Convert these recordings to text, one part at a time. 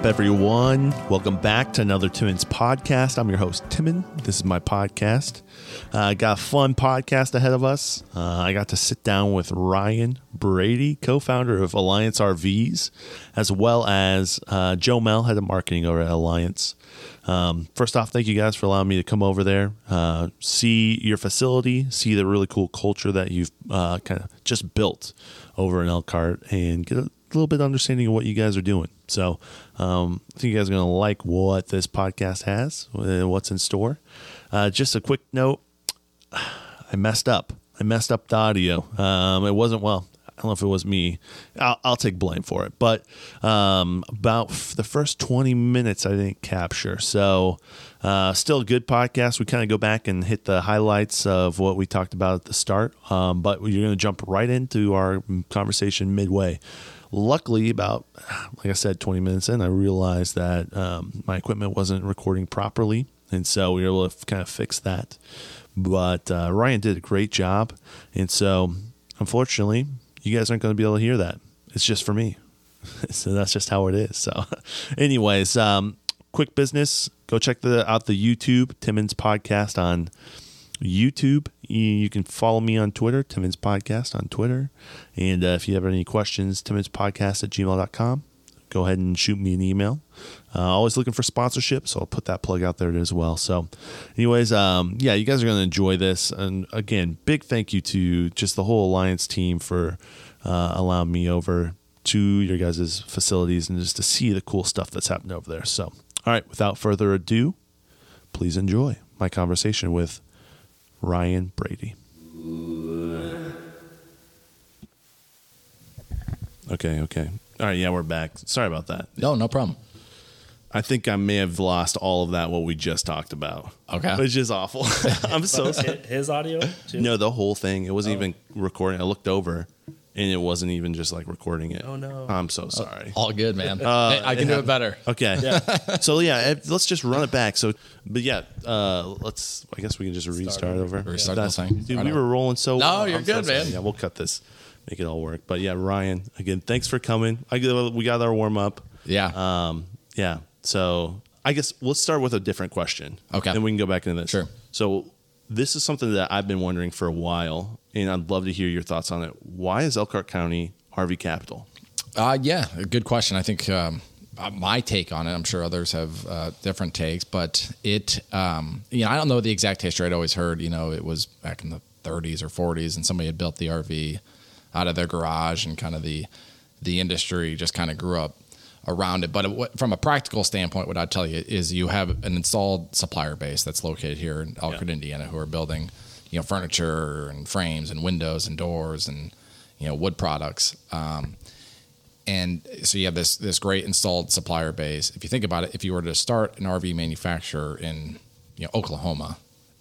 up, everyone? Welcome back to another Timon's podcast. I'm your host, Timon. This is my podcast. Uh, I got a fun podcast ahead of us. Uh, I got to sit down with Ryan Brady, co founder of Alliance RVs, as well as uh, Joe Mel, head of marketing over at Alliance. Um, first off, thank you guys for allowing me to come over there, uh, see your facility, see the really cool culture that you've uh, kind of just built over in Elkhart, and get a little bit understanding of what you guys are doing. So um, I think you guys are going to like what this podcast has, uh, what's in store. Uh, just a quick note I messed up. I messed up the audio. Um, it wasn't, well, I don't know if it was me. I'll, I'll take blame for it. But um, about f- the first 20 minutes, I didn't capture. So, uh, still a good podcast. We kind of go back and hit the highlights of what we talked about at the start. Um, but you're going to jump right into our conversation midway. Luckily, about, like I said, 20 minutes in, I realized that um, my equipment wasn't recording properly. And so we were able to kind of fix that. But uh, Ryan did a great job. And so, unfortunately, you guys aren't going to be able to hear that. It's just for me. so that's just how it is. So, anyways, um, quick business. Go check the, out the YouTube Timon's podcast on YouTube. You, can follow me on Twitter, Timon's Podcast on Twitter. And uh, if you have any questions, Timon's Podcast at gmail.com. Go ahead and shoot me an email. Uh, always looking for sponsorship, so I'll put that plug out there as well. So, anyways, um, yeah, you guys are going to enjoy this. And again, big thank you to just the whole Alliance team for uh, allowing me over to your guys' facilities and just to see the cool stuff that's happening over there. So, all right, without further ado, please enjoy my conversation with Ryan Brady. Okay, okay. All right, yeah, we're back. Sorry about that. No, no problem. I think I may have lost all of that what we just talked about. Okay. Which is awful. I'm so sorry. His- His audio too. No, the whole thing. It wasn't oh. even recording. I looked over and it wasn't even just like recording it. Oh, no. I'm so sorry. All good, man. Hey, I can do it better. Okay. Yeah. so yeah, let's just run it back. So, but yeah, uh, let's. I guess we can just restart over. Restart That's- the thing. Dude, we were rolling so. No, well. you're I'm good, sorry. man. Yeah, we'll cut this, make it all work. But yeah, Ryan, again, thanks for coming. I we got our warm up. Yeah. Um, yeah. So I guess let's start with a different question. Okay. Then we can go back into this. Sure. So this is something that I've been wondering for a while, and I'd love to hear your thoughts on it. Why is Elkhart County RV capital? Uh, yeah, a good question. I think um, uh, my take on it, I'm sure others have uh, different takes, but it, um, you know, I don't know the exact history. I'd always heard, you know, it was back in the 30s or 40s, and somebody had built the RV out of their garage, and kind of the the industry just kind of grew up around it. But from a practical standpoint, what I'd tell you is you have an installed supplier base that's located here in Elkhart, Yeah. Indiana, who are building, you know, furniture and frames and windows and doors and you know wood products. Um, and so you have this this great installed supplier base. If you think about it, if you were to start an RV manufacturer in you know Oklahoma,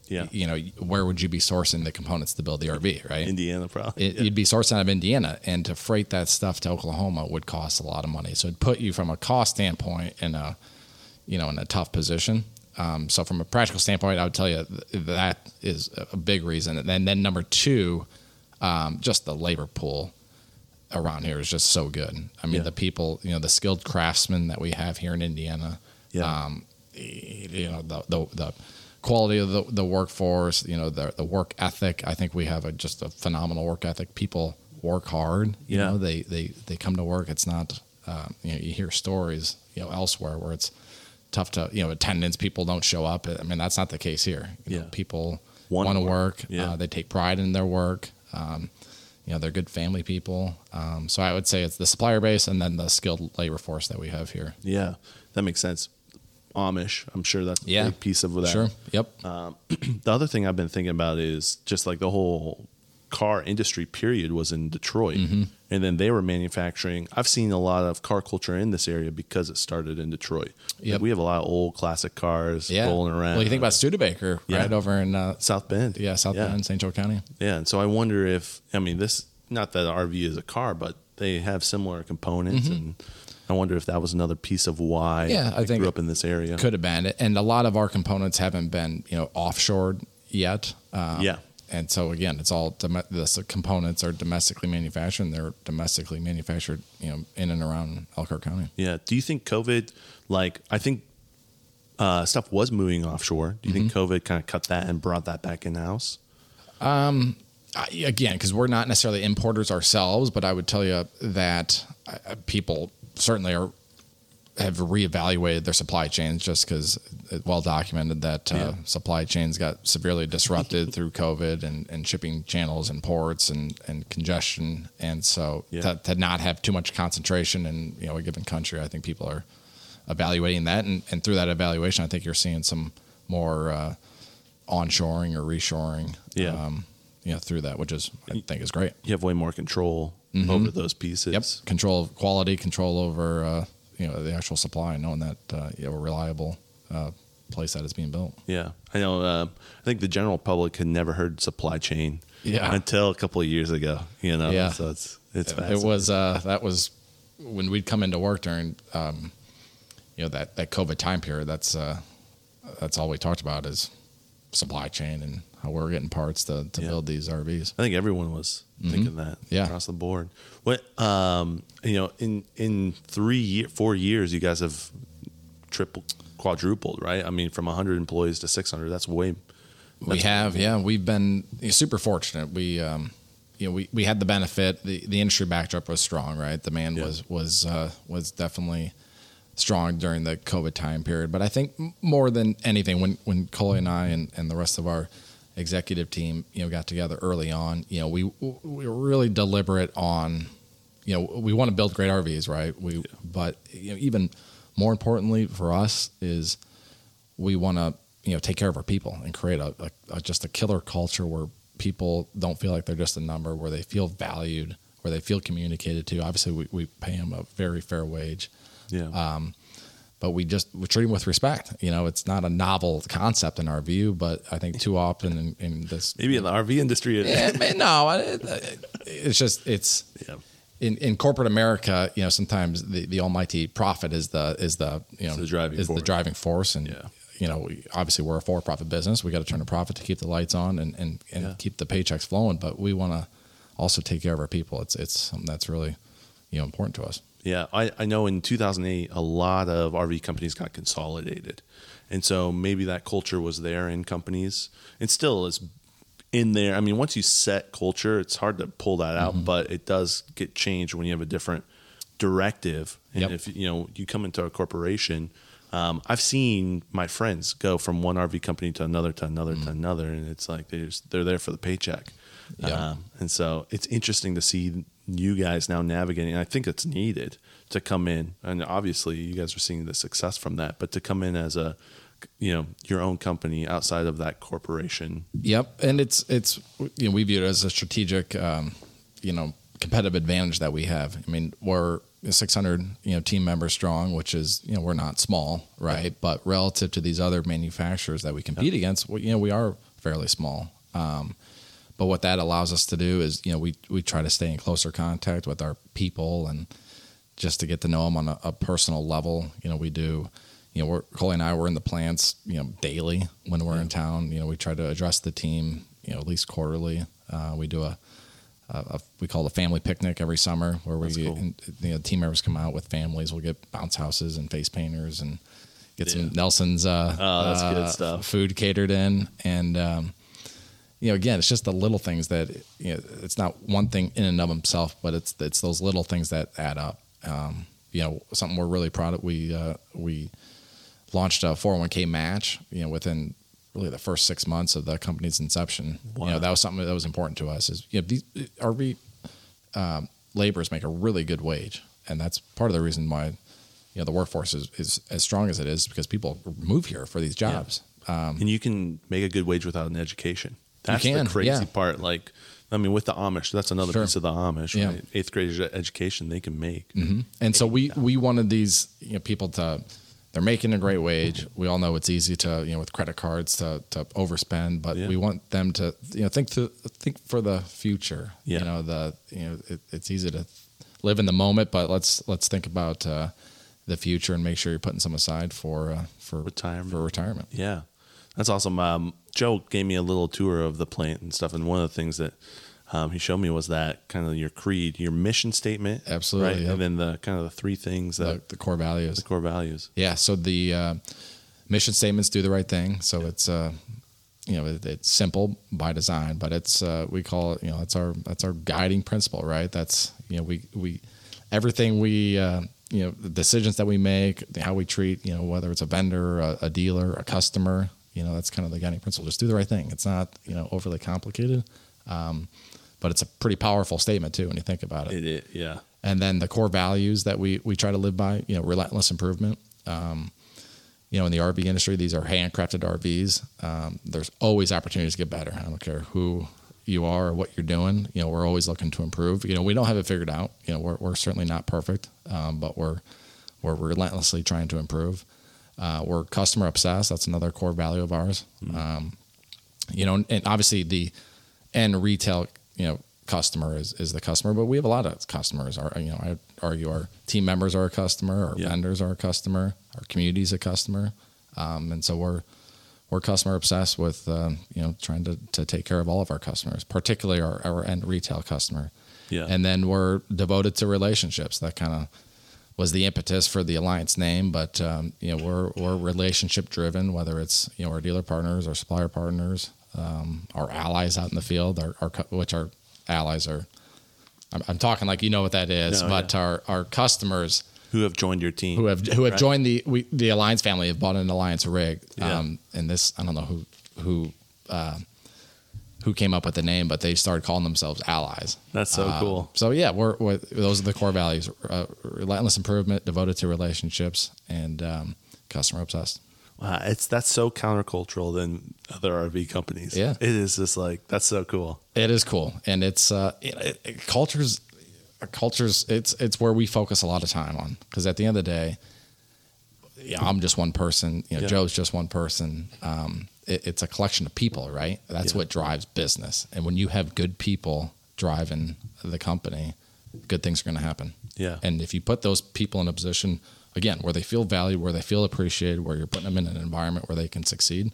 Yeah. you know where would you be sourcing the components to build the RV, right? Indiana, probably. It, You'd be sourcing out of Indiana, and to freight that stuff to Oklahoma would cost a lot of money. So it'd put you from a cost standpoint in a, you know, in a tough position. Um, so from a practical standpoint, I would tell you th- that is a big reason. And then, then number two, um, just the labor pool around here is just so good. I mean, Yeah. the people, you know, the skilled craftsmen that we have here in Indiana, Yeah. um, you know, the, the, the quality of the, the workforce, you know, the, the work ethic. I think we have a, just a phenomenal work ethic. People work hard, you Yeah. know, they, they, they come to work. It's not, um, you know, you hear stories, you know, elsewhere where it's tough to, you know, attendance, people don't show up. I mean, that's not the case here. You know, Yeah. people Wanna work. work. Yeah. Uh, they take pride in their work. Um, you know, they're good family people. Um, so I would say it's the supplier base and then the skilled labor force that we have here. Yeah, that makes sense. Amish, I'm sure that's a Yeah. big piece of that. Sure. Yep. Um, The other thing I've been thinking about is just like the whole car industry period was in Detroit. Mm-hmm. And then they were manufacturing. I've seen a lot of car culture in this area because it started in Detroit. Like, we have a lot of old classic cars yeah. rolling around. Well, you think about Studebaker, Yeah. right over in uh, South Bend. yeah South yeah. Bend, St. Joe County. Yeah, and so I wonder if I mean this. Not that RV is a car, but they have similar components, and I wonder if that was another piece of why. Mm-hmm. Yeah, I they think grew up in this area. Could have been, and a lot of our components haven't been you know offshored yet. Um, Yeah. And so again, it's all dom- the components are domestically manufactured. and They're domestically manufactured, you know, in and around Elkhart County. Yeah. Do you think COVID, like, I think uh, stuff was moving offshore. Do you think Mm-hmm. COVID kind of cut that and brought that back in house? I- again, because we're not necessarily importers ourselves, but I would tell you that uh, people certainly are have reevaluated their supply chains just because it's well documented that uh, Yeah. supply chains got severely disrupted through COVID and, and shipping channels and ports and, and congestion. And so Yeah. to, to not have too much concentration in you know a given country, I think people are evaluating that. And, and through that evaluation, I think you're seeing some more uh, onshoring or reshoring. Yeah. Um, you know, through that, which is I think is great. You have way more control over those pieces. Yep. Control of quality, control over uh, you know the actual supply, knowing that uh, you have a reliable uh, place that is being built. Yeah, I know. Uh, I think the general public had never heard supply chain. Yeah. until a couple of years ago. You know. Yeah. So it's it's It was uh, that was when we'd come into work during um, you know that that COVID time period. That's uh, that's all we talked about is supply chain and how we're getting parts to, to Yeah. build these RVs. I think everyone was thinking that Mm-hmm. Yeah. across the board. What um you know in in three year four years you guys have triple quadrupled right? I mean from hundred employees to six hundred. That's way. We have, yeah. We've been super fortunate. We, um, you know, we, we had the benefit. The, the industry backdrop was strong, right? Demand Yeah. was was uh, was definitely strong during the COVID time period. But I think more than anything, when when Coley and I and, and the rest of our executive team, you know, got together early on, you know, we we were really deliberate on, you know, we want to build great RVs, right? We, but you know, even more importantly for us is we want to you know take care of our people and create a, a, a just a killer culture where people don't feel like they're just a number where they feel valued where they feel communicated to obviously we, we pay them a very fair wage Yeah. Um, but we just we treat them with respect you know it's not a novel concept in our view but i think too often in, in this Maybe in the RV industry. It, no it, it's just it's yeah. in, in corporate America, you know, sometimes the, the almighty profit is the is the you know the driving is force. the driving force, and Yeah. you know, we, obviously we're a for profit business. We got to turn a profit to keep the lights on and and, and Yeah. keep the paychecks flowing. But we want to also take care of our people. It's it's something that's really you know important to us. Yeah, I, I know in 2008, a lot of RV companies got consolidated. And so maybe that culture was there in companies. and still is in there. I mean, once you set culture, it's hard to pull that out, Mm-hmm. but it does get changed when you have a different directive. And Yep. if you know you come into a corporation, um, I've seen my friends go from one RV company to another to another to another, and it's like they just they're there for the paycheck. Mm-hmm. Yeah. Um, and so it's interesting to see you guys now navigating. And I think it's needed to come in, and obviously you guys are seeing the success from that. But to come in as a, you know, your own company outside of that corporation. Yep, and it's it's you know we view it as a strategic, um, you know, competitive advantage that we have. I mean, we're 600 you know team members strong, which is you know we're not small, right? But relative to these other manufacturers that we compete against, well, you know, we are fairly small. Um, but what that allows us to do is you know we we try to stay in closer contact with our people and just to get to know them on a, a personal level. You know, we do. You know, we're Coley and I we're in the plants. You know, daily when we're in town. You know, we try to address the team. You know, at least quarterly. Uh, we do a, a, a we call it a family picnic every summer where we cool. and, you know team members come out with families. We'll get bounce houses and face painters and get some Nelson's uh, Oh, uh, stuff. food catered in and. Um, you know, again, it's just the little things that you know. It's not one thing in and of himself, but it's it's those little things that add up. Um, you know, something we're really proud of. We uh, we launched a 401k match. You know, within really the first six months of the company's inception. You know, that was something that was important to us. Is you know, these RV um, laborers make a really good wage, and that's part of the reason why you know the workforce is, is as strong as it is because people move here for these jobs. Um, and you can make a good wage without an education. That's can, the crazy yeah. part. Like, I mean, with the Amish, that's another Sure. piece of the Amish. Yeah. Right? Eighth grade education they can make. And so we we wanted these you know people to they're making a great wage. We all know it's easy to you know with credit cards to to overspend, but Yeah. we want them to you know think to think for the future. Yeah. You know the you know it, it's easy to live in the moment, but let's let's think about uh, the future and make sure you're putting some aside for uh, for Retirement. for retirement. Yeah, That's awesome. Um, Joe gave me a little tour of the plant and stuff, and one of the things that um, he showed me was that kind of your creed, your mission statement, Absolutely, right? yep. and then the kind of the three things that the, the core values. the core values. Yeah. So the uh, mission statements do the right thing. So it's uh, you know it, it's simple by design, but it's uh, we call it you know that's our that's our guiding principle, right? That's you know we we everything we uh, you know the decisions that we make, how we treat you know whether it's a vendor, a, a dealer, a customer, you know that's kind of the guiding principle. Just do the right thing. It's not you know overly complicated. Um, but it's a pretty powerful statement too when you think about it It, it yeah. and then the core values that we we try to live by you know relentless improvement um, you know in the rv industry these are handcrafted rvs um, there's always opportunities to get better i don't care who you are or what you're doing you know we're always looking to improve you know we don't have it figured out you know we're, we're certainly not perfect um, but we're we're relentlessly trying to improve uh, we're customer obsessed. That's another core value of ours. Um, you know and obviously the end retail you know customer is, is the customer but we have a lot of customers. Our you know i argue our team members are a customer our Yeah. vendors are a customer our community is a customer. Um, and so we're we're customer obsessed with um, you know trying to, to take care of all of our customers particularly our, our end retail customer. Yeah. and then we're devoted to relationships that kind of was the impetus for the alliance name but um, you know we're we're relationship driven whether it's you know our dealer partners our supplier partners um, our allies out in the field our, our which our allies are I'm, I'm talking like you know what that is No, but our our customers who have joined your team? who have who have Right. joined the we, the alliance family have bought an alliance rig Yeah. um, and this I don't know who who uh, who came up with the name but they started calling themselves allies That's so uh, cool. So yeah, we're, we're those are the core values: uh, relentless improvement, devoted to relationships, and um, customer obsessed. Wow, it's that's so countercultural than other RV companies. Yeah. it is just like that's so cool. It is cool, and it's uh, it, it, it- cultures. Cultures. It's it's where we focus a lot of time on because at the end of the day, yeah, I'm just one person. You know, Yeah. Joe's just one person. Um, it, it's a collection of people, right? That's Yeah. what drives business. And when you have good people driving the company, good things are going to happen. Yeah, And if you put those people in a position, again, where they feel valued, where they feel appreciated, where you're putting them in an environment where they can succeed,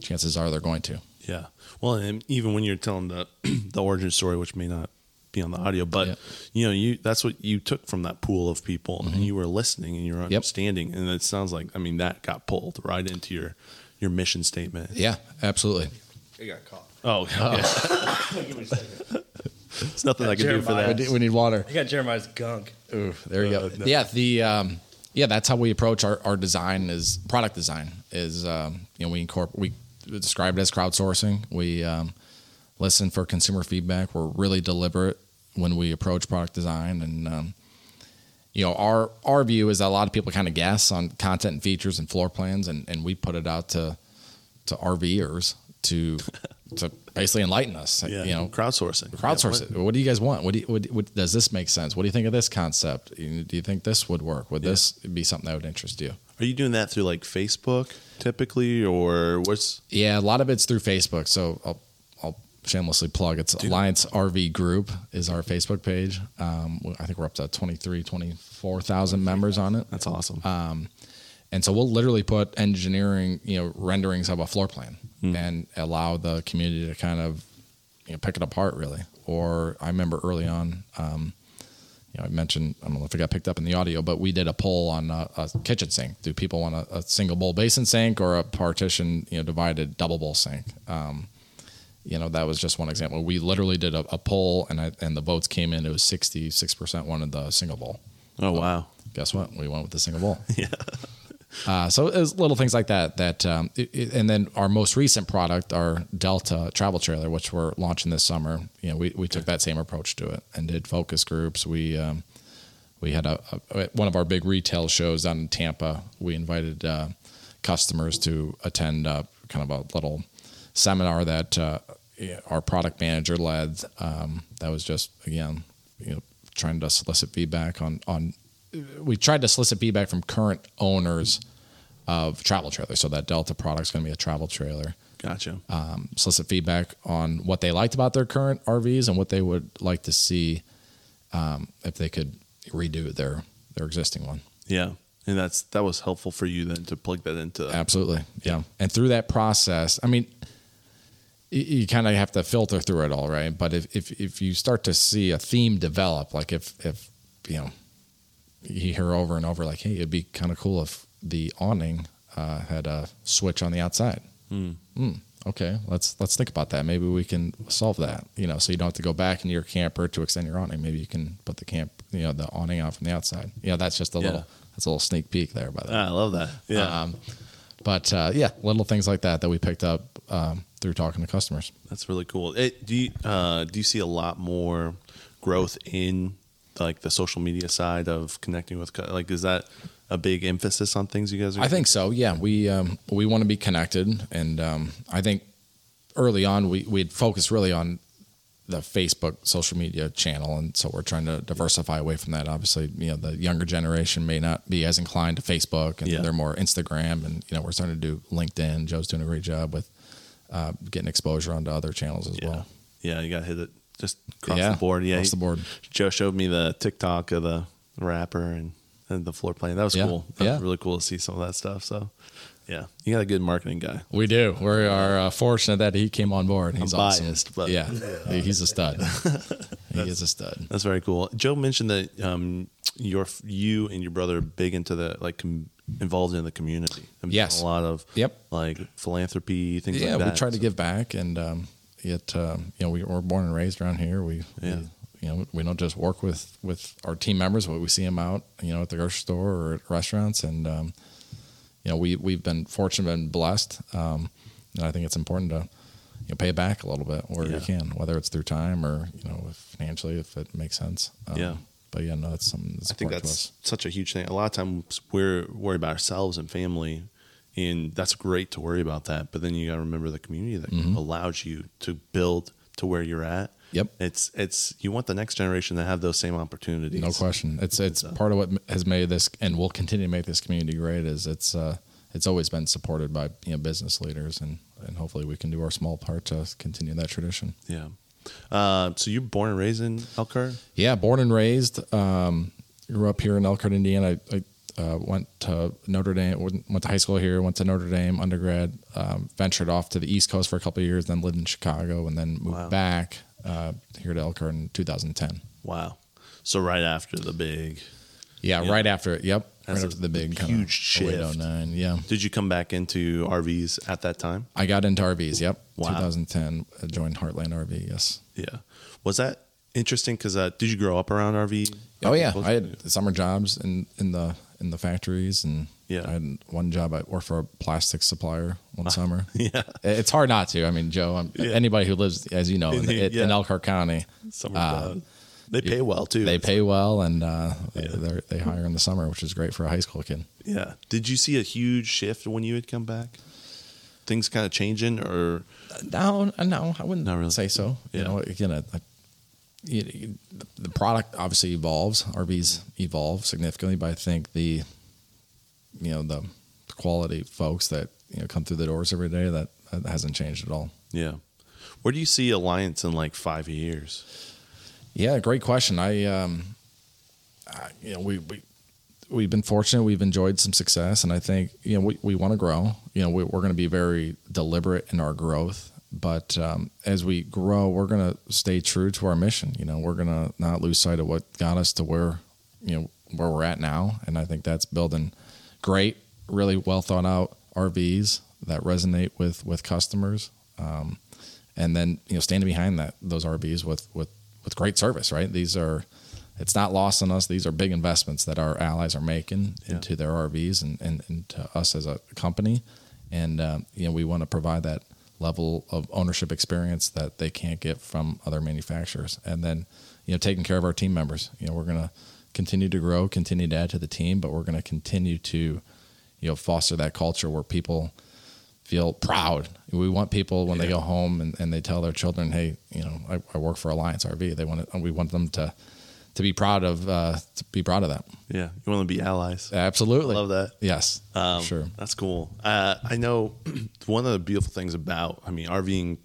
chances are they're going to. yeah. Well, and even when you're telling the the origin story, which may not be on the audio, but Yeah. you know, you that's what you took from that pool of people, and mm-hmm. you were listening and you were understanding, and it sounds like I mean that got pulled right into your your mission statement. Yeah, absolutely. It got caught. Oh, okay. Give me a second. There's nothing I can do for that. we need water. I got Jeremiah's gunk. Ooh, there you Uh, go. no. Yeah, the um, yeah, that's how we approach our, our design is product design is um, you know we incorporate we describe it as crowdsourcing. We um, listen for consumer feedback. We're really deliberate when we approach product design, and um, you know our our view is that a lot of people kind of guess on content and features and floor plans, and, and we put it out to to RVers to to basically enlighten us. Yeah, You know, crowdsourcing. crowdsource Yeah, it. What do you guys want? What do you, what, what, does this make sense? What do you think of this concept? Do you think this would work? Would this be something that would interest you? Are you doing that through like Facebook typically, or what's? Yeah, a lot of it's through Facebook. So I'll, I'll shamelessly plug. It's Alliance RV Group is our Facebook page. Um, I think we're up to 23, 24,000 members on it. That's awesome. Um, and so we'll literally put engineering, you know, renderings of a floor plan and allow the community to kind of, you know, pick it apart really. Or I remember early on, um, you know, I mentioned, I don't know if it got picked up in the audio, but we did a poll on a, a kitchen sink. Do people want a, a single bowl basin sink or a partition, you know, divided double bowl sink? Um, you know, that was just one example. We literally did a, a poll and I, and the votes came in. It was 66% wanted the single bowl oh wow. guess what? We went with the single bowl. Yeah. Uh, so it's little things like that. That um, it, it- and then our most recent product, our Delta travel trailer, which we're launching this summer. You know, we, we took that same approach to it and did focus groups. We um, we had a, a one of our big retail shows down in Tampa. We invited uh, customers to attend uh, kind of a little seminar that uh, our product manager led. Um, that was just again, you know, trying to solicit feedback on on. We tried to solicit feedback from current owners of travel trailers. So that Delta product's going to be a travel trailer. Gotcha. Um, solicit feedback on what they liked about their current RVs and what they would like to see um, if they could redo their their existing one. Yeah. And that's that was helpful for you then to plug that into. Absolutely. Yeah. And through that process, I mean, you, you kind of have to filter through it all, right? But if, if, if you start to see a theme develop, like if, if, you know, you hear over and over, like, hey, it'd be kind of cool if the awning uh, had a switch on the outside. Hmm, okay, let's let's think about that. Maybe we can solve that. You know, so you don't have to go back into your camper to extend your awning. Maybe you can put the camp, you know, the awning out from the outside. You know, that's just a Yeah. little that's a little sneak peek there. By the way. Ah, I love that. Yeah, Um, but uh, yeah, little things like that that we picked up um, through talking to customers. that's really cool. It, do you uh, do you see a lot more growth in like the social media side of connecting with like is that a big emphasis on things you guys are I think so. Yeah, we um, we want to be connected, and um, I think early on we we'd focused really on the Facebook social media channel, and so we're trying to diversify away from that. Obviously, you know, the younger generation may not be as inclined to Facebook, and Yeah. they're more Instagram, and you know, we're starting to do LinkedIn. Joe's doing a great job with uh, getting exposure onto other channels as yeah well. yeah you got to hit it just across Yeah, the board yeah across he- the board. Joe showed me the TikTok of the rapper and, and the floor plan that was Yeah, cool that yeah. was really cool to see some of that stuff so yeah you got a good marketing guy We do. We are uh, fortunate that he came on board. He's I'm awesome. biased, but- yeah, he's a stud. he is a stud. That's very cool. Joe mentioned that um, your you and your brother are big into the like com- involved in the community. And Yes. a lot of Yep. like philanthropy things yeah, like that. we try to give back, and um, it um, you know we were born and raised around here. We, Yeah. we you know we don't just work with with our team members, but we see them out you know at the grocery store or at restaurants, and um, you know we we've been fortunate and blessed, um, and I think it's important to you know pay back a little bit where Yeah. you can, whether it's through time or you know financially if it makes sense. Um, Yeah. But yeah, no, that's something that's I think that's such a huge thing. A lot of times we're worried about ourselves and family, and that's great to worry about that. But then you got to remember the community that Mm-hmm. allows you to build to where you're at. Yep. It's it's you want the next generation to have those same opportunities. No question. It's it's part of what has made this and will continue to make this community great. Is it's uh, it's always been supported by you know business leaders and and hopefully we can do our small part to continue that tradition. Yeah. Uh, so you're born and raised in Elkhart. Yeah, born and raised. Um, grew up here in Elkhart, Indiana. I, I uh, went to Notre Dame. Went went to high school here. Went to Notre Dame undergrad. Um, ventured off to the East Coast for a couple of years. Then lived in Chicago, and then moved Wow. back uh, here to Elkhart in 2010. Wow. So right after the big, Yeah, Yeah. right after it. Yep, That's right a after the big huge kind of shift. 09. Yeah. did you come back into RVs at that time? I got into RVs. Yep. Wow. 2010. I joined Heartland RV. Yes. Yeah. Was that interesting? Because uh, did you grow up around RV? Oh yeah, I had summer jobs in in the in the factories, and Yeah. I had one job. I worked for a plastic supplier one summer. Yeah. It's hard not to. I mean, Joe, Yeah. anybody who lives, as you know, in, in, Yeah. in Elkhart County, Summer Uh. They pay well too. they pay well, and uh, Yeah. they they hire in the summer, which is great for a high school kid. Yeah. Did you see a huge shift when you had come back? Things kind of changing, or No, no, I wouldn't really. say so. Yeah. You know, again, I, I, you, the product obviously evolves. RVs evolve significantly, but I think the, you know, the quality folks that you know come through the doors every day that, that hasn't changed at all. yeah. Where do you see Alliance in like five years? Yeah, great question. I, um, I, you know, we we we've been fortunate. We've enjoyed some success, and I think you know we, we want to grow. You know, we, we're going to be very deliberate in our growth, but um, as we grow, we're going to stay true to our mission. You know, we're going to not lose sight of what got us to where you know where we're at now, and I think that's building great, really well thought out RVs that resonate with with customers. Um, and then you know standing behind that those RVs with with with great service. Right, these are it's not lost on us. These are big investments that our allies are making Yeah. into their RVs and, and, and to us as a company, and um, you know we want to provide that level of ownership experience that they can't get from other manufacturers, and then you know taking care of our team members. You know we're gonna continue to grow, continue to add to the team, but we're gonna continue to you know foster that culture where people feel proud. We want people when they go home and, and they tell their children, "Hey, you know, I, I work for Alliance RV." They want to, we want them to to be proud of uh, to be proud of that. Yeah. You want to be allies. Absolutely, Love that. Yes, Um, sure. That's cool. Uh, I know one of the beautiful things about, I mean, RVing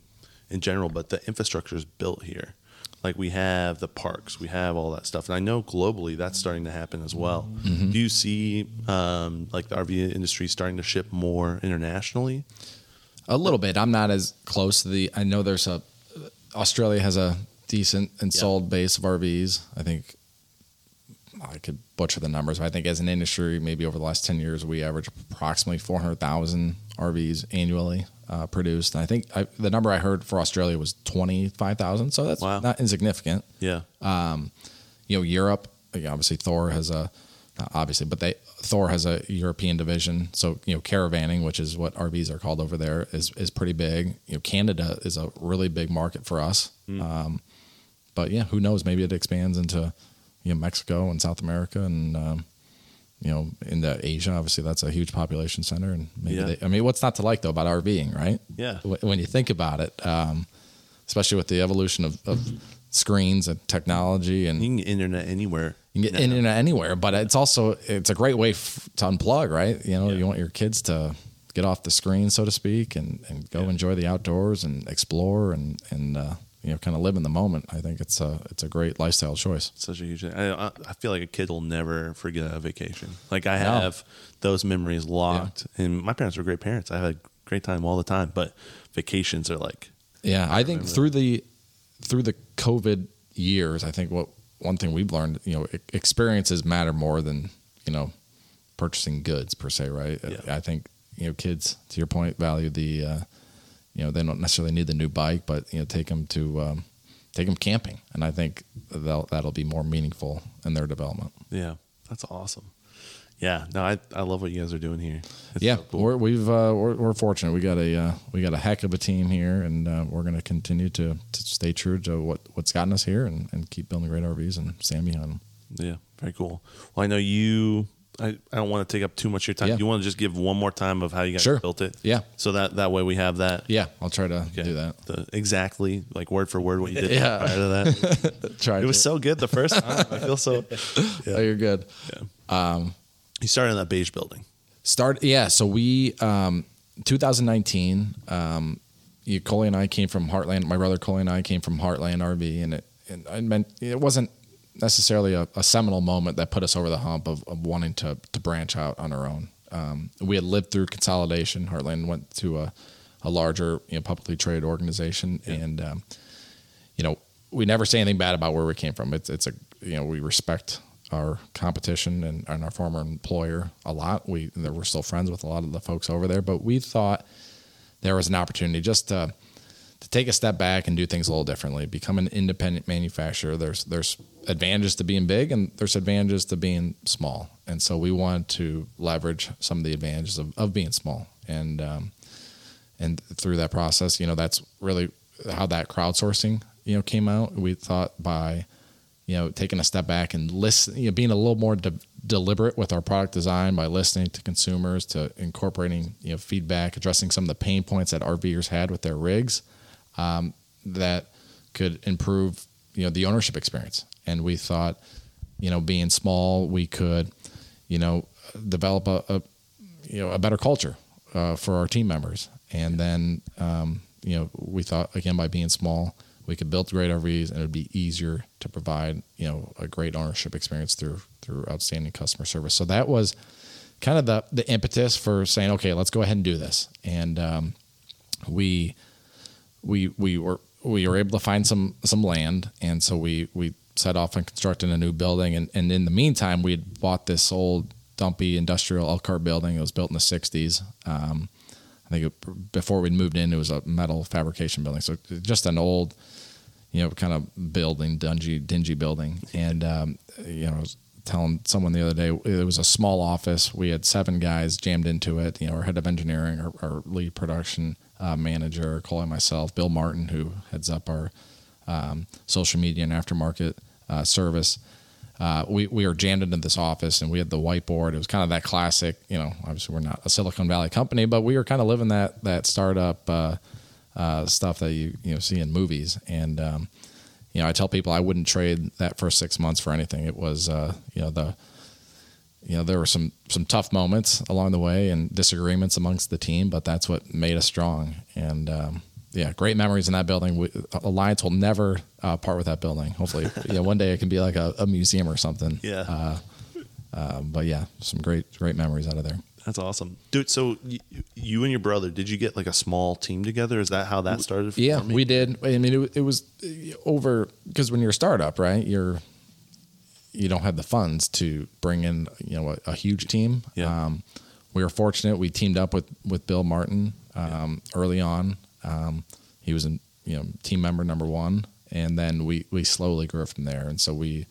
in general, but the infrastructure is built here. Like we have the parks, we have all that stuff, and I know globally that's starting to happen as well. Mm-hmm. Do you see um, like the RV industry starting to ship more internationally? A little bit. I'm not as close to the. I know there's a. Australia has a decent installed base of RVs. I think I could butcher the numbers, but I think as an industry, maybe over the last 10 years, we average approximately 400,000 RVs annually uh, produced. And I think I, the number I heard for Australia was 25,000. So that's Wow. not insignificant. Yeah, You know, Europe, obviously Thor has a, obviously, but they, Thor has a European division. So, you know, caravanning, which is what RVs are called over there, is, is pretty big. You know, Canada is a really big market for us. Um, but yeah, who knows? Maybe it expands into you know Mexico and South America and um, you know into Asia. Obviously, that's a huge population center, and maybe Yeah. they, I mean, what's not to like though about RVing, right? Yeah. When you think about it, um, especially with the evolution of, of screens and technology, and you can get internet anywhere. you can get now. internet anywhere, but it's also it's a great way f- to unplug, right? You know, Yeah. you want your kids to get off the screen, so to speak, and, and go Yeah. enjoy the outdoors and explore and and uh, you know kind of live in the moment. I think it's a it's a great lifestyle choice. Such a huge. thing. I- I feel like a kid will never forget a vacation. Like I No. have those memories locked, and my parents were great parents. I had a great time all the time, but vacations are like Yeah, I think through the through the COVID years, I think what one thing we've learned, you know, experiences matter more than you know purchasing goods per se, right? Yeah. I think you know kids, to your point, value the uh, you know they don't necessarily need the new bike, but you know take them to um, take them camping, and I think that'll, that'll be more meaningful in their development. yeah, that's awesome. Yeah, no, I I love what you guys are doing here. It's yeah, so cool. we're, we've uh, we're, we're fortunate. We got a uh, we got a heck of a team here, and uh, we're going to continue to to stay true to what what's gotten us here, and, and keep building great RVs and stand behind them. Yeah, very cool. Well, I know you. I, I don't want to take up too much of your time. Yeah. You want to just give one more time of how you guys Sure. built it? Yeah. So that that way we have that. Yeah, I'll try to Okay. do that. The, exactly, like word for word what you did Yeah. prior to that. Try. it was so good the first time. I feel so. Oh, you're good. Um, You started in that beige building. Start. Yeah. So we, um, 2019, um, you, Coley and I came from Heartland. My brother Coley and I came from Heartland RV, and it and I meant it wasn't necessarily a, a seminal moment that put us over the hump of, of wanting to to branch out on our own. Um, we had lived through consolidation. Heartland went to a, a larger, you know, publicly traded organization, and um, you know, we never say anything bad about where we came from. It's it's a you know we respect our competition and, and our former employer a lot. We we're still friends with a lot of the folks over there, but we thought there was an opportunity just to to take a step back and do things a little differently. Become an independent manufacturer. There's there's advantages to being big and there's advantages to being small, and so we wanted to leverage some of the advantages of, of being small and. Um, and through that process, you know, that's really how that crowdsourcing, you know, came out. We thought by, you know, taking a step back and listen, you know, being a little more de- deliberate with our product design by listening to consumers, to incorporating, you know, feedback, addressing some of the pain points that RVers had with their rigs, um, that could improve, you know, the ownership experience. And we thought, you know, being small, we could, you know, develop a, a you know a better culture uh, for our team members. And then um, you know we thought again by being small we could build great RVs and it would be easier to provide you know a great ownership experience through through outstanding customer service. So that was kind of the the impetus for saying okay let's go ahead and do this. And um, we we we were we were able to find some some land, and so we we set off on constructing a new building. And, and in the meantime, we had bought this old dumpy industrial Elkhart building. It was built in the '60s. Um, I think it, before we'd moved in, it was a metal fabrication building. So just an old, you know, kind of building, dingy, dingy building. And um, you know, telling someone the other day it was a small office. We had seven guys jammed into it. You know, our head of engineering, our, our lead production uh, manager, and myself, Bill Martin, who heads up our um, social media and aftermarket uh, service. Uh, we, we were jammed into this office and we had the whiteboard. It was kind of that classic, you know, obviously we're not a Silicon Valley company, but we were kind of living that, that startup uh, uh, stuff that you, you know, see in movies. And, um, you know, I tell people I wouldn't trade that first six months for anything. It was, uh, you know, the, you know, there were some some tough moments along the way and disagreements amongst the team, but that's what made us strong. And um, yeah, great memories in that building. We, Alliance will never uh, part with that building. Hopefully, know, one day it can be like a, a museum or something. Yeah. Uh, uh, but yeah, some great great memories out of there. That's awesome, dude. So y- you and your brother, did you get like a small team together? Is that how that started? Yeah, forming? we did. I mean, it, it was uh, over because when you're a startup, right? You're you don't have the funds to bring in you know a, a huge team. Yeah. Um, we were fortunate. We teamed up with with Bill Martin um, early on. Um, he was in you know team member number one, and then we we slowly grew from there. And so we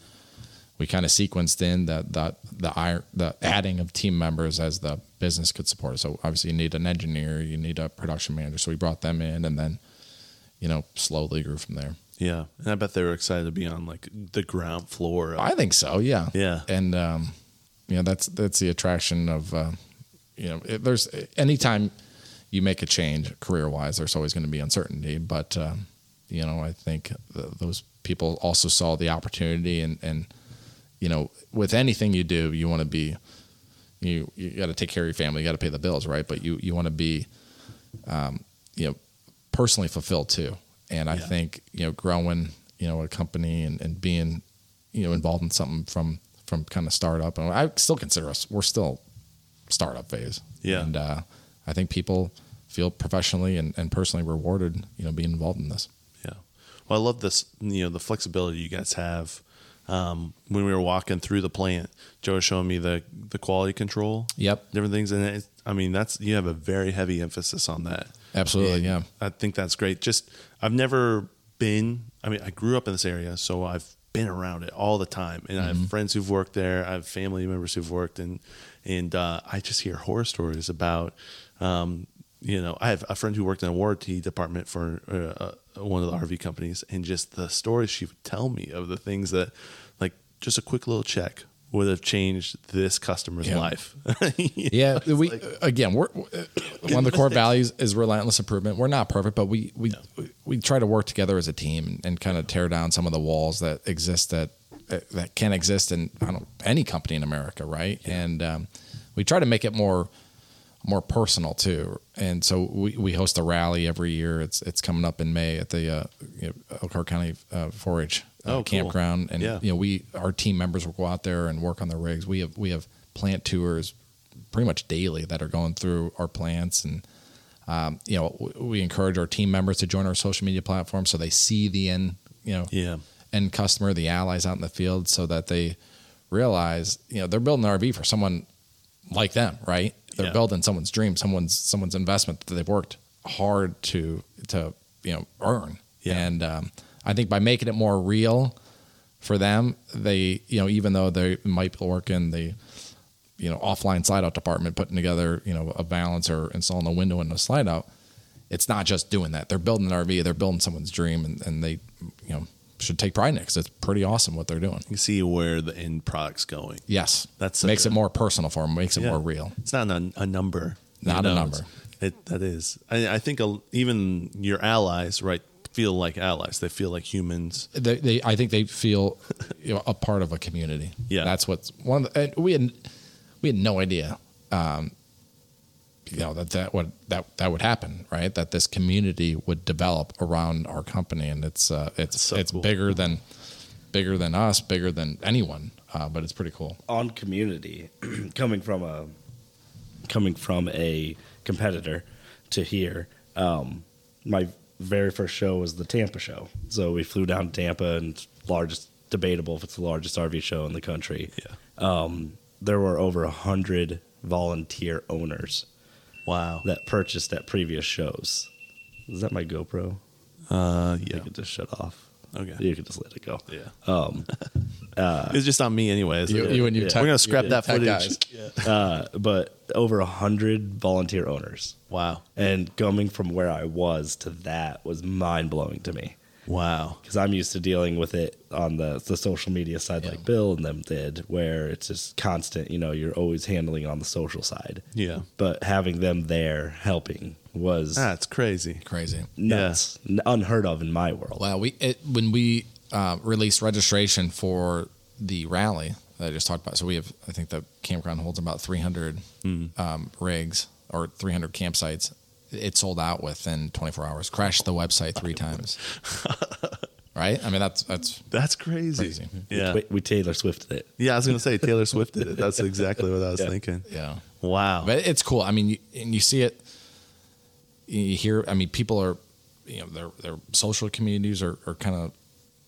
we kind of sequenced in that that the the adding of team members as the business could support. So obviously you need an engineer, you need a production manager. So we brought them in, and then you know slowly grew from there. Yeah, and I bet they were excited to be on like the ground floor. Of, I think so. Yeah. Yeah. And um, you know that's that's the attraction of uh, you know it, there's anytime you make a change career wise, there's always going to be uncertainty, but um, you know I think th- those people also saw the opportunity and and you know with anything you do, you want to be you you got to take care of your family, you got to pay the bills, right? But you you want to be um, you know personally fulfilled too. And I Yeah. think you know growing you know a company and, and being you know involved in something from from kind of startup and I still consider us we're still startup phase. Yeah. And uh, I think people feel professionally and, and personally rewarded you know being involved in this. Yeah. Well, I love this, you know, the flexibility you guys have. Um, when we were walking through the plant, Joe was showing me the, the quality control. Yep. Different things. And it, I mean, that's, you have a very heavy emphasis on that. Absolutely, And yeah. I think that's great. Just, I've never been, I mean, I grew up in this area, so I've been around it all the time. And I Mm-hmm. have friends who've worked there. I have family members who've worked and, and, uh, I just hear horror stories about, um, you know, I have a friend who worked in a warranty department for uh, uh, one of the RV companies, and just the stories she would tell me of the things that, like, just a quick little check would have changed this customer's Yeah. life. Yeah, we again, we're one of the core values is relentless improvement. We're not perfect, but we we we try to work together as a team and kind of tear down some of the walls that exist that that can exist in I don't any company in America, right? And um, we try to make it more more personal too. And so we, we host a rally every year. It's it's coming up in May at the uh, you know, Elkhart County uh, 4-H uh, Oh, cool. campground, and Yeah. you know we our team members will go out there and work on the rigs. We have we have plant tours pretty much daily that are going through our plants and. Um, you know, we encourage our team members to join our social media platform so they see the end, you know, yeah. end customer, the allies out in the field, so that they realize, you know, they're building an RV for someone like them, right? They're Yeah. building someone's dream, someone's someone's investment that they've worked hard to to you know earn. Yeah. And um, I think by making it more real for them, they you know even though they might work in the you know offline slide out department, putting together you know a balance or installing a window and a slide out, it's not just doing that. They're building an RV, they're building someone's dream, and, and they you know should take pride in it because it's pretty awesome what they're doing. You can see where the end product's going. Yes, That's makes a- it more personal for them, makes it Yeah. more real. It's not a, a number. you Not a number. It that is. I, I think a, even your allies, right, feel like allies. They feel like humans. They, they I think they feel you know, a part of a community. Yeah. that's what's one. Of the, and we had we had no idea, um, you know that that would that that would happen, right? That this community would develop around our company, and it's uh, it's so it's cool. bigger than bigger than us, bigger than anyone. Uh, but it's pretty cool. on community coming from a coming from a competitor to here um, my very first show was the tampa show so we flew down to tampa and largest debatable if it's the largest rv show in the country Yeah. um, there were over a hundred volunteer owners Wow. that purchased at previous shows is that my gopro Uh, yeah. you yeah. could just shut off Okay. you could just let it go Yeah. um, it's just on me, anyways. You, you and your yeah. tech, We're gonna scrap that footage. guys. uh, but over a hundred volunteer owners Wow. And coming from where I was to that was mind blowing to me Wow. because I'm used to dealing with it on the the social media side, Yeah. like Bill and them did, where it's just constant. You know, you're always handling on the social side, Yeah. but having them there helping was That's crazy. Crazy. nuts, N- unheard of in my world. Wow. we it, when we uh, released registration for the rally that I just talked about. So we have, I think the campground holds about 300 um, rigs or 300 campsites, it sold out within 24 hours. Crashed the website three times. right? I mean, that's that's That's crazy. Crazy. Yeah. We, we Taylor Swifted it. Yeah, I was gonna say Taylor Swift did it. That's exactly what I was Yeah. thinking. yeah. Wow. But it's cool. I mean, you, and you see it. You hear. I mean, people are, you know, their their social communities are, are kind of,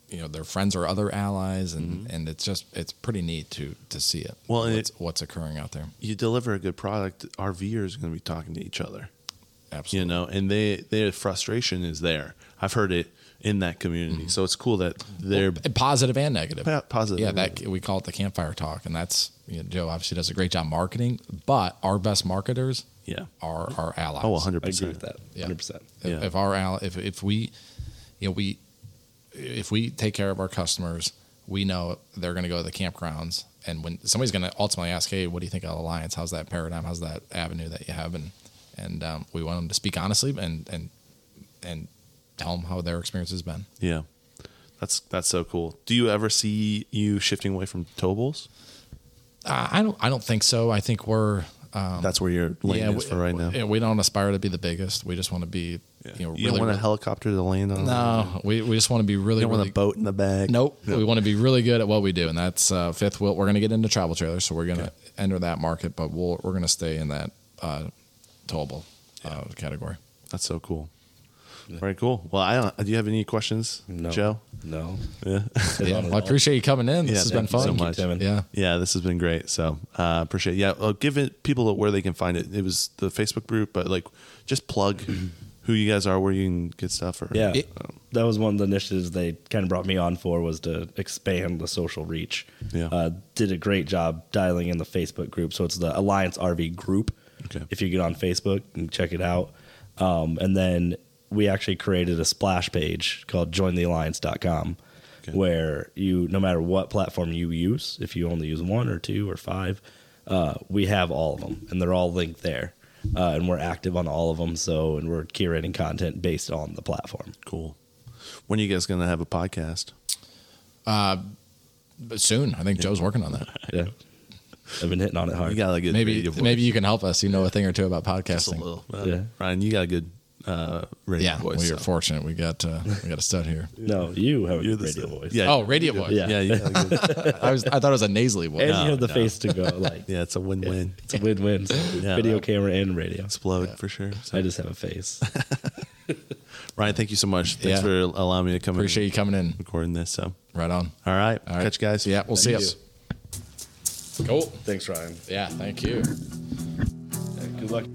you know, their friends or other allies, and and it's just it's pretty neat to to see it. Mm-hmm. Well, and what's, it- what's occurring out there. you deliver a good product, RVers are going to be talking to each other. You know, and they their frustration is there. I've heard it in that community, mm-hmm. so it's cool that they're And positive and negative. Pa- positive Yeah, that negative. we call it the campfire talk, and that's you know, Joe obviously does a great job marketing, but our best marketers yeah. are our allies. Oh, 100 I agree with that. Yeah. 100%. If, Yeah. if our ally, if if we, you know, we, if we take care of our customers, we know they're going to go to the campgrounds, and when somebody's going to ultimately ask, "Hey, what do you think of Alliance? How's that paradigm? How's that avenue that you have?" and and um, we want them to speak honestly and and and tell them how their experience has been. Yeah. That's that's so cool. Do you ever see you shifting away from towables? Uh, I don't. I don't think so. I think we're. Um, That's where your lane is we, for right now. yeah, we don't aspire to be the biggest. We just want to be, you know, you really. don't want a helicopter to land on. no, we, we just want to be really. You don't want really a boat in the bag. Nope. No. We want to be really good at what we do, and that's uh, fifth wheel. We're going to get into travel trailers, so we're going to enter that market, but we'll, we're going to stay in that uh, towable uh, category. That's so cool. Very cool. Well, I don't. Do you have any questions, No. Joe? No. Yeah. Yeah, well, I appreciate you coming in. This Yeah, has thank been you so fun. much. Thank you, Yeah. Yeah, this has been great. So uh, appreciate. It. Yeah, well, give it people where they can find it. It was the Facebook group, but like just plug who you guys are, where you can get stuff. Or Yeah, It- that was one of the initiatives they kind of brought me on for was to expand the social reach. Yeah. uh, did a great job dialing in the Facebook group. So it's the Alliance RV group. Okay. If you get on Facebook and check it out, um, and then we actually created a splash page called JoinTheAlliance.com, Okay. where you, no matter what platform you use, if you only use one or two or five, uh, we have all of them, and they're all linked there. Uh, and we're active on all of them. So, and we're curating content based on the platform. cool. When are you guys gonna have a podcast? But soon, I think Joe's working on that. Yeah. I've been hitting on it hard. You got a good Maybe voice. maybe you can help us. You know a thing or two about just a podcasting. little. Uh, Yeah. Ryan, you got a good uh, radio Yeah, voice. we are so. fortunate. We got uh, we got a stud here. no, you have a You're the radio same. voice. Yeah. Oh, radio voice. Yeah. Yeah, you good, I was I thought it was a nasally voice. And No, you have the no. face to go like yeah, it's a win-win. it's a win-win. So Yeah. video camera and radio. Explode for sure. So, I just have a face. Ryan, thank you so much. Thanks Yeah. for allowing me to come in. Appreciate in you coming in. recording this. So, Right on. all right, All right. catch you guys. Yeah, we'll see Thank us. Cool. Thanks, Ryan. Yeah, thank you. Good luck.